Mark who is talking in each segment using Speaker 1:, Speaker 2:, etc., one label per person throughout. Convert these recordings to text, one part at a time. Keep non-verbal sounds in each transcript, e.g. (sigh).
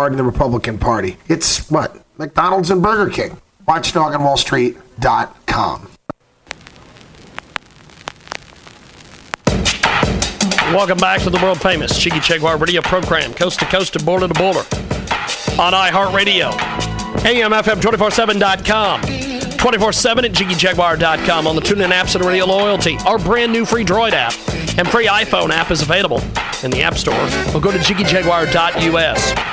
Speaker 1: Party, the Republican Party. It's what? McDonald's and Burger King. WatchdogOnWallStreet.com.
Speaker 2: Welcome back to the world famous Jiggy Jaguar radio program, coast to coast and border to border on iHeartRadio, AMFM247.com, 24 7 at JiggyJaguar.com on the TuneIn apps and Radio Loyalty. Our brand new free Droid app and free iPhone app is available in the App Store or go to JiggyJaguar.us.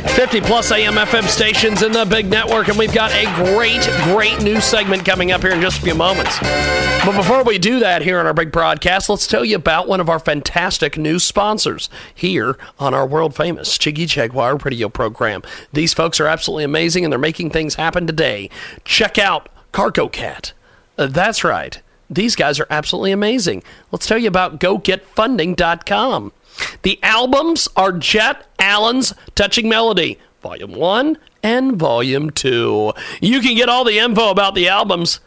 Speaker 2: 50 plus AM FM stations in the big network, and we've got a great, great new segment coming up here in just a few moments. But before we do that here on our big broadcast, let's tell you about one of our fantastic new sponsors here on our world famous Jiggy Jaguar radio program. These folks are absolutely amazing, and they're making things happen today. Check out Carco Cat. Uh, that's right. These guys are absolutely amazing. Let's tell you about GoGetFunding.com. The albums are Jet Allen's Touching Melody, Volume 1 and Volume 2. You can get all the info about the albums.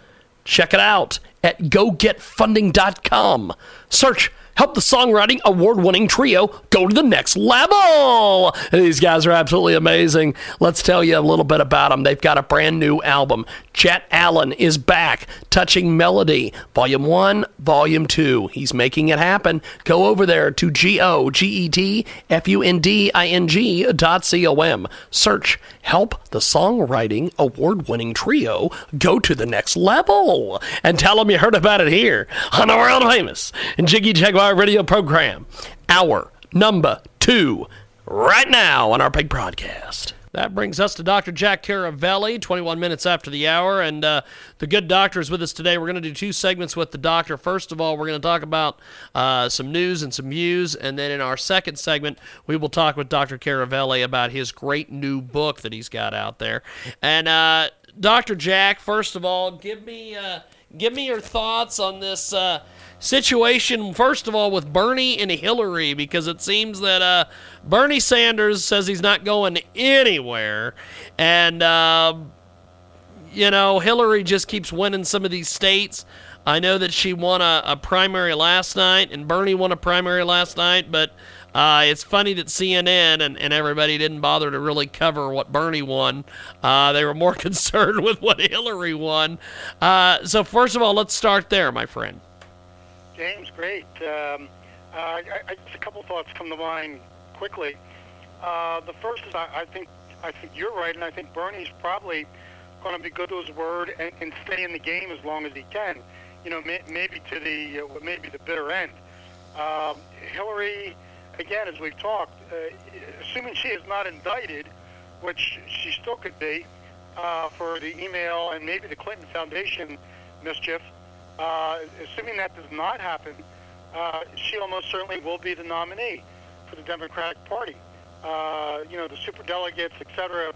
Speaker 2: Check it out at gogetfunding.com. Search Help the songwriting award winning trio go to the next level. These guys are absolutely amazing. Let's tell you a little bit about them. They've got a brand new album. Jet Allen is back, Touching Melody, Volume 1, Volume 2. He's making it happen. Go over there to G O G E T F U N D I N G dot C O M. Search Help the Songwriting Award winning trio go to the next level. And tell them you heard about it here on the world famous and Jiggy Jaguar radio program. Hour number two, right now on our big broadcast. That brings us to Dr. Jack Caravelli, 21 minutes after the hour. And uh, the good doctor is with us today. We're going to do two segments with the doctor. First of all, we're going to talk about uh, some news and some views. And then in our second segment, we will talk with Dr. Caravelli about his great new book that he's got out there. And uh, Dr. Jack, first of all, give me, uh, give me your thoughts on this uh, situation, first of all, with Bernie and Hillary, because it seems that uh, Bernie Sanders says he's not going anywhere. And, uh, you know, Hillary just keeps winning some of these states. I know that she won a, a primary last night, and Bernie won a primary last night, but. Uh, it's funny that CNN and, and everybody didn't bother to really cover what Bernie won. Uh, they were more (laughs) concerned with what Hillary won. Uh, so, first of all, let's start there, my friend.
Speaker 3: James, great. Um, uh, I, a couple thoughts come to mind quickly. Uh, the first is I, I think I think you're right, and I think Bernie's probably going to be good to his word and, and stay in the game as long as he can. You know, may, maybe to the uh, maybe the bitter end. Um, Hillary, again, as we've talked, uh, assuming she is not indicted, which she still could be, uh, for the email and maybe the Clinton Foundation mischief. Uh, assuming that does not happen, uh, she almost certainly will be the nominee for the Democratic Party. Uh, you know, the super delegates, et cetera,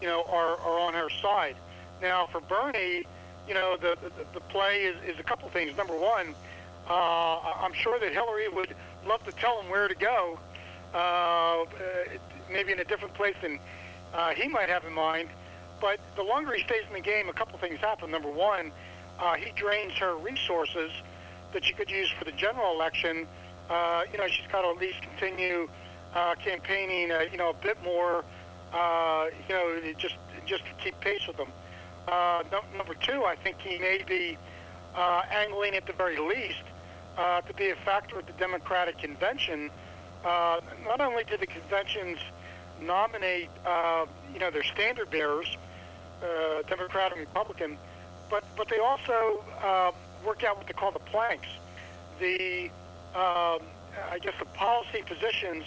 Speaker 3: you know, are, are on her side. Now, for Bernie, you know, the, the, the play is, is a couple things. Number one, uh, I'm sure that Hillary would love to tell him where to go, uh, maybe in a different place than uh, he might have in mind. But the longer he stays in the game, a couple things happen. Number one, uh, he drains her resources that she could use for the general election. Uh, you know, she's got to at least continue uh, campaigning, uh, you know, a bit more, uh, you know, just just to keep pace with them. Uh, no, number two, I think he may be uh, angling at the very least uh, to be a factor at the Democratic convention. Uh, not only do the conventions nominate, uh, you know, their standard bearers, uh, Democrat and Republican, but but they also work out what they call the planks, the um, I guess the policy positions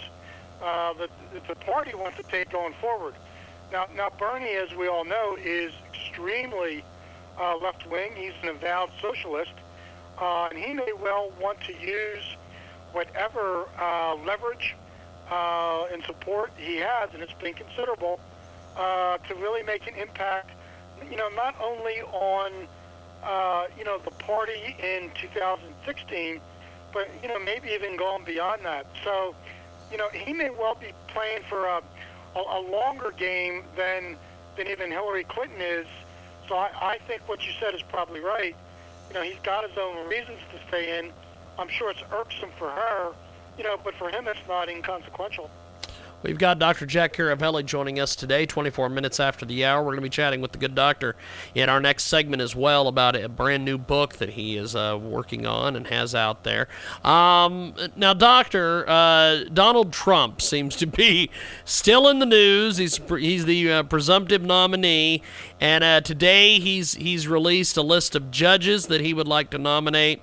Speaker 3: uh, that, that the party wants to take going forward. Now, now Bernie, as we all know, is extremely uh, left wing. He's an avowed socialist, uh, and he may well want to use whatever uh, leverage uh, and support he has, and it's been considerable, uh, to really make an impact. You know, not only on uh, you know the party in 2016, but you know maybe even going beyond that. So, you know, he may well be playing for a, a, a longer game than than even Hillary Clinton is. So I, I think what you said is probably right. You know, he's got his own reasons to stay in. I'm sure it's irksome for her, you know, but for him it's not inconsequential.
Speaker 2: We've got Dr. Jack Caravelli joining us today, 24 minutes after the hour. We're going to be chatting with the good doctor in our next segment as well about a brand new book that he is uh, working on and has out there. Um, now, Doctor, uh, Donald Trump seems to be still in the news. He's he's the uh, presumptive nominee, and uh, today he's he's released a list of judges that he would like to nominate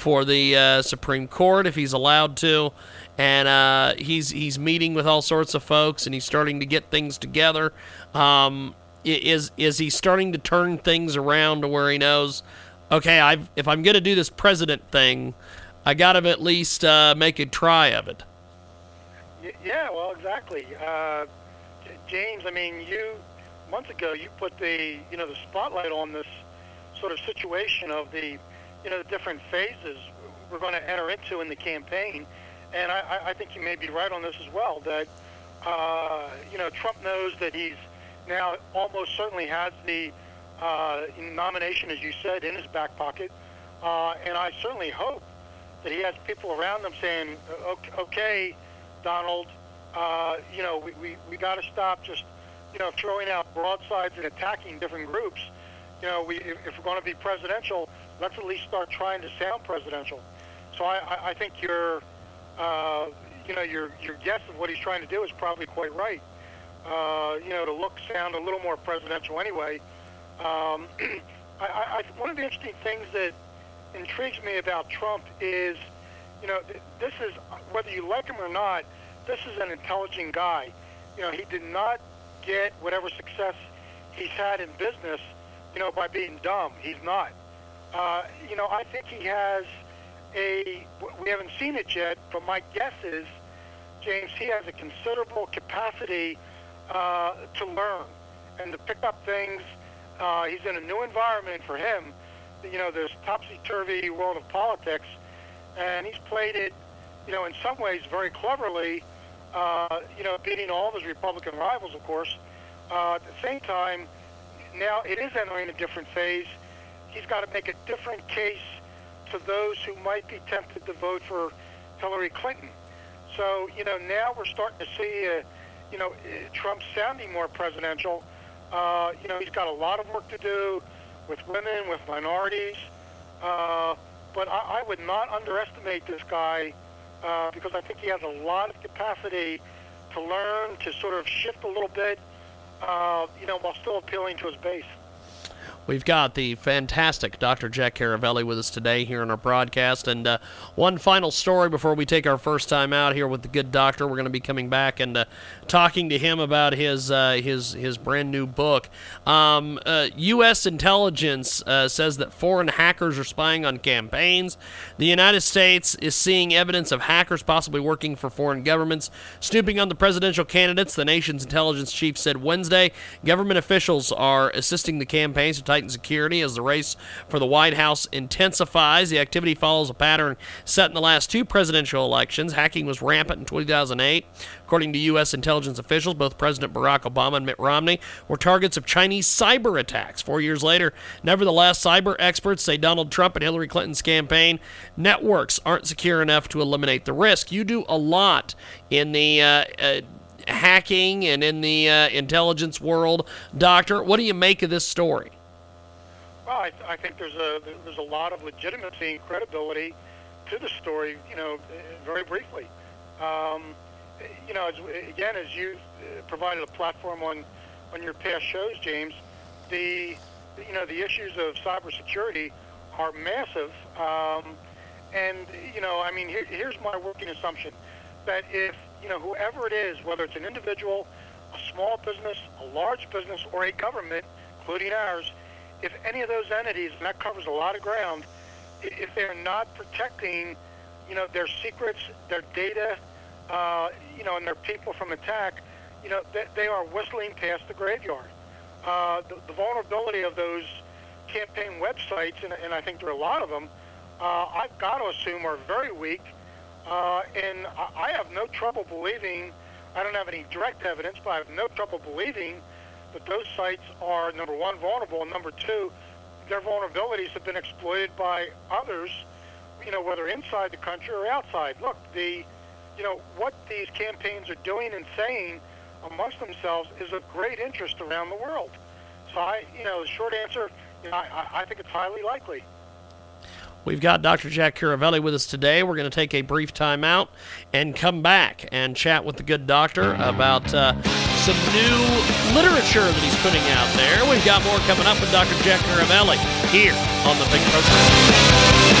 Speaker 2: for the uh, Supreme Court if he's allowed to and uh, he's he's meeting with all sorts of folks, and he's starting to get things together. Um, is is he starting to turn things around to where he knows, okay, I if I'm going to do this president thing, I got to at least uh, make a try of it.
Speaker 3: Yeah, well, exactly, uh, James. I mean, you months ago you put the you know the spotlight on this sort of situation of the you know the different phases we're going to enter into in the campaign and I, I think you may be right on this as well. That uh, you know, Trump knows that he's now almost certainly has the uh, nomination, as you said, in his back pocket, uh, and I certainly hope that he has people around him saying, "Okay, Donald, uh, you know, we we, we got to stop just." You know, throwing out broadsides and attacking different groups. You know, we, if, if we're going to be presidential, let's at least start trying to sound presidential. So I, I, I think you're uh, you know, your your guess of what he's trying to do is probably quite right. Uh, you know, to look, sound a little more presidential anyway. Um, (clears throat) I, I, one of the interesting things that intrigues me about Trump is, you know, this is whether you like him or not, this is an intelligent guy. You know, he did not get whatever success he's had in business, you know, by being dumb. He's not. Uh, you know, I think he has a, we haven't seen it yet, but my guess is, James, he has a considerable capacity uh, to learn and to pick up things. Uh, he's in a new environment for him. You know, this topsy-turvy world of politics, and he's played it, you know, in some ways very cleverly, uh, you know, beating all of his Republican rivals, of course. Uh, at the same time, now it is entering a different phase. He's got to make a different case to those who might be tempted to vote for Hillary Clinton. So, you know, now we're starting to see, uh, you know, Trump sounding more presidential. Uh, you know, he's got a lot of work to do with women, with minorities. Uh, but I, I would not underestimate this guy uh, because I think he has a lot of capacity to learn, to sort of shift a little bit, uh, you know, while still appealing to his base.
Speaker 2: We've got the fantastic Dr. Jack Caravelli with us today here in our broadcast. And uh, one final story before we take our first time out here with the good doctor. We're going to be coming back and uh, talking to him about his uh, his his brand new book. Um, U.S. Uh, intelligence uh, says that foreign hackers are spying on campaigns. The United States is seeing evidence of hackers possibly working for foreign governments, snooping on the presidential candidates. The nation's intelligence chief said Wednesday government officials are assisting the campaigns to tighten security as the race for the White House intensifies. The activity follows a pattern set in the last two presidential elections. Hacking was rampant in 2008. According to U.S. intelligence officials, both President Barack Obama and Mitt Romney were targets of Chinese cyber attacks. Four years later, nevertheless, cyber experts say Donald Trump and Hillary Clinton's campaign networks aren't secure enough to eliminate the risk. You do a lot in the uh, uh, hacking and in the uh, intelligence world. Doctor, what do you make of this story?
Speaker 3: Well, I, I think there's a there's a lot of legitimacy and credibility to the story. You know, very briefly. Um, you know, as, again, as you provided a platform on on your past shows, James, the you know the issues of cybersecurity are massive. Um, and you know, I mean, here, here's my working assumption that if you know whoever it is, whether it's an individual, a small business, a large business, or a government, including ours, if any of those entities, and that covers a lot of ground, if they're not protecting, you know, their secrets, their data, uh, you know, and their people from attack, you know, they, they are whistling past the graveyard. Uh, the, the vulnerability of those campaign websites, and, and I think there are a lot of them, uh, I've got to assume are very weak. Uh, and I, I have no trouble believing, I don't have any direct evidence, but I have no trouble believing that those sites are, number one, vulnerable, and number two, their vulnerabilities have been exploited by others, you know, whether inside the country or outside. Look, the, you know, what these campaigns are doing and saying amongst themselves is of great interest around the world. So I, you know, the short answer, you know, I, I think it's highly likely.
Speaker 2: We've got Dr. Jack Caravelli with us today. We're going to take a brief time out and come back and chat with the good doctor about uh, some new literature that he's putting out there. We've got more coming up with Dr. Jack Caravelli here on the Big Program.